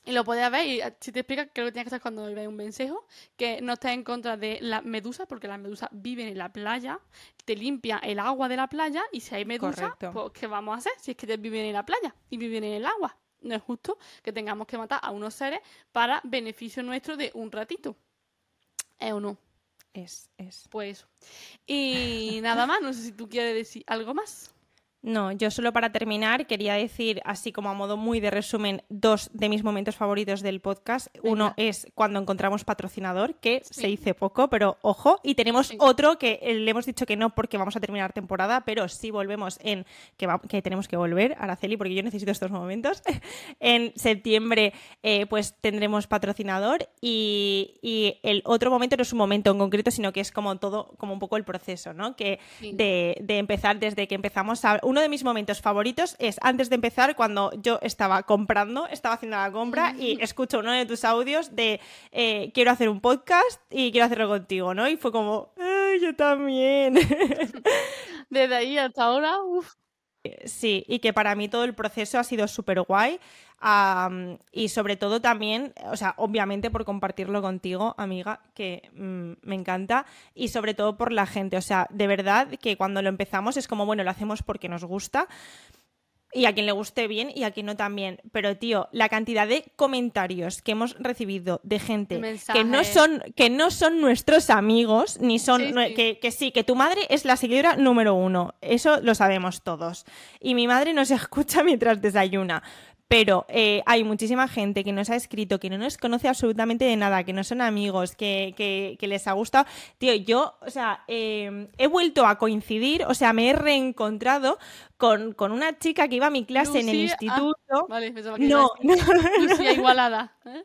y lo podéis ver y eh, si te explica creo que tienes que estar cuando veis un vencejo, que no estés en contra de las medusas, porque las medusas viven en la playa, te limpia el agua de la playa y si hay medusas, pues ¿qué vamos a hacer si es que te viven en la playa y viven en el agua? No es justo que tengamos que matar a unos seres para beneficio nuestro de un ratito. ¿Es o no? Es, es. Pues. Y nada más, no sé si tú quieres decir algo más. No, yo solo para terminar quería decir, así como a modo muy de resumen, dos de mis momentos favoritos del podcast. Uno es cuando encontramos patrocinador, que Sí. se dice poco, pero ojo. Y tenemos otro que le hemos dicho que no porque vamos a terminar temporada, pero sí volvemos en que, va- que tenemos que volver, Araceli, porque yo necesito estos momentos. en septiembre, eh, pues tendremos patrocinador. Y, y el otro momento no es un momento en concreto, sino que es como todo, como un poco el proceso, ¿no? Que de empezar desde que empezamos a... Uno de mis momentos favoritos es antes de empezar cuando yo estaba comprando, estaba haciendo la compra y escucho uno de tus audios de eh, quiero hacer un podcast y quiero hacerlo contigo, ¿no? Y fue como, "Ay, yo también. Desde ahí hasta ahora, uff. Sí, y que para mí todo el proceso ha sido súper guay. y sobre todo también, o sea, obviamente por compartirlo contigo, amiga, que mm, me encanta. Y sobre todo por la gente. O sea, de verdad que cuando lo empezamos es como, bueno, lo hacemos porque nos gusta. Y a quien le guste bien y a quien no también. Pero, tío, la cantidad de comentarios que hemos recibido de gente que no, son, que no son nuestros amigos, ni son. Sí, nue- sí. Que, que sí, que tu madre es la seguidora número uno. Eso lo sabemos todos. Y mi madre nos escucha mientras desayuna. Pero eh, hay muchísima gente que nos ha escrito, que no nos conoce absolutamente de nada, que no son amigos, que, que, les ha gustado. Tío, yo, o sea, eh, he vuelto a coincidir, o sea, me he reencontrado con, una chica que iba a mi clase en el ah, instituto. vale, pensaba que no, no, Lucía Igualada. ¿eh?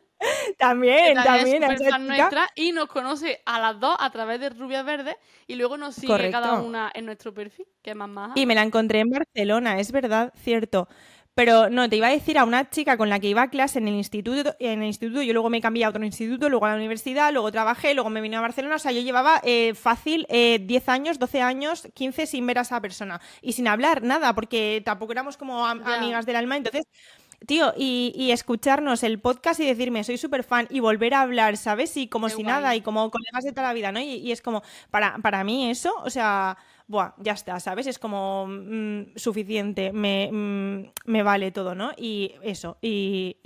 También, también. Es nuestra y nos conoce a las dos a través de Rubias Verdes y luego nos sigue cada una en nuestro perfil, que es más maja. Y me la encontré en Barcelona, es verdad, cierto. Pero no, te iba a decir a una chica con la que iba a clase en el instituto, en el instituto, yo luego me cambié a otro instituto, luego a la universidad, luego trabajé, luego me vine a Barcelona, o sea, yo llevaba eh, fácil 10 eh, años, 12 años, 15 sin ver a esa persona y sin hablar nada, porque tampoco éramos como amigas del alma, entonces... Tío, y, escucharnos el podcast y decirme, soy súper fan, y volver a hablar, ¿sabes? Y como si nada, y como colegas de toda la vida, ¿no? Y, y es como, para, para mí eso, o sea, buah, ya está, ¿sabes? Es como mm, suficiente, me, mm, me, vale todo, ¿no? Y eso, y,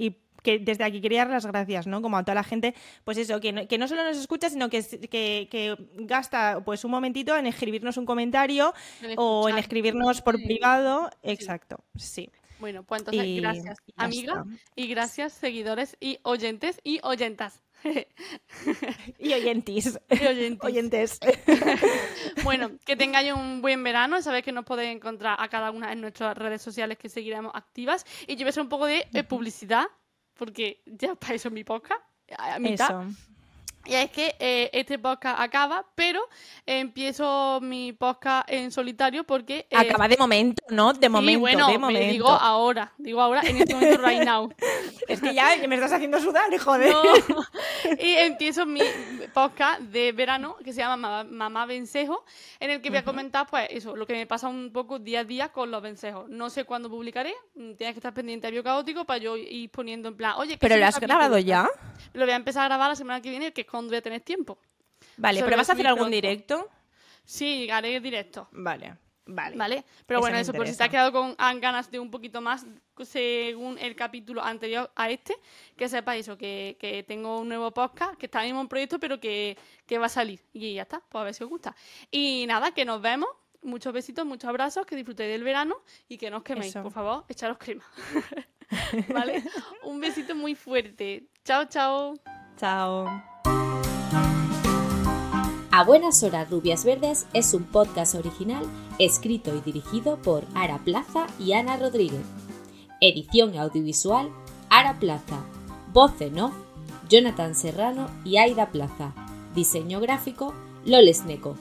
que desde aquí quería dar las gracias, ¿no? Como a toda la gente, pues eso, que no, que no solo nos escucha, sino que, que, gasta pues un momentito en escribirnos un comentario o en escribirnos por privado. Exacto, sí. Bueno, pues entonces gracias, amiga, y gracias, seguidores y oyentes y oyentas. y oyentis. Oyentes. bueno, que tengáis un buen verano. Sabéis que nos podéis encontrar a cada una en nuestras redes sociales que seguiremos activas. Y yo voy a hacer un poco de publicidad, porque ya para eso mi podcast. A mitad. Eso. Y es que eh, este podcast acaba, pero empiezo mi podcast en solitario porque... Eh, acaba de momento, ¿no? De momento, bueno, de momento. digo ahora, digo ahora, en este momento, right now. es que ya me estás haciendo sudar, joder. Y empiezo mi podcast de verano que se llama Mamá Vencejo, en el que voy a comentar, pues, eso, lo que me pasa un poco día a día con los vencejos. No sé cuándo publicaré, mm, tienes que estar pendiente a Biocaótico para yo ir poniendo en plan, oye... ¿Pero lo has grabado ya? Lo voy a empezar a grabar la semana que viene, que es cuando voy a tener tiempo. Vale, pero ¿vas a hacer algún directo? Sí, haré directo. Vale. Vale. ¿Vale? Pero bueno, eso, por si te has quedado con ganas de un poquito más según el capítulo anterior a este, que sepáis eso, que, tengo un nuevo podcast, que está mismo en proyecto, pero que, va a salir. Y ya está, pues a ver si os gusta. Y nada, que nos vemos. Muchos besitos, muchos abrazos, que disfrutéis del verano y que no os queméis. Por favor, echaros crema. ¿Vale? un besito muy fuerte. Chao, chao. Chao. A Buenas Horas Rubias Verdes es un podcast original escrito y dirigido por Ara Plaza y Ana Rodríguez. Edición audiovisual Ara Plaza. Voz en off Jonathan Serrano y Aida Plaza. Diseño gráfico Loles Neco.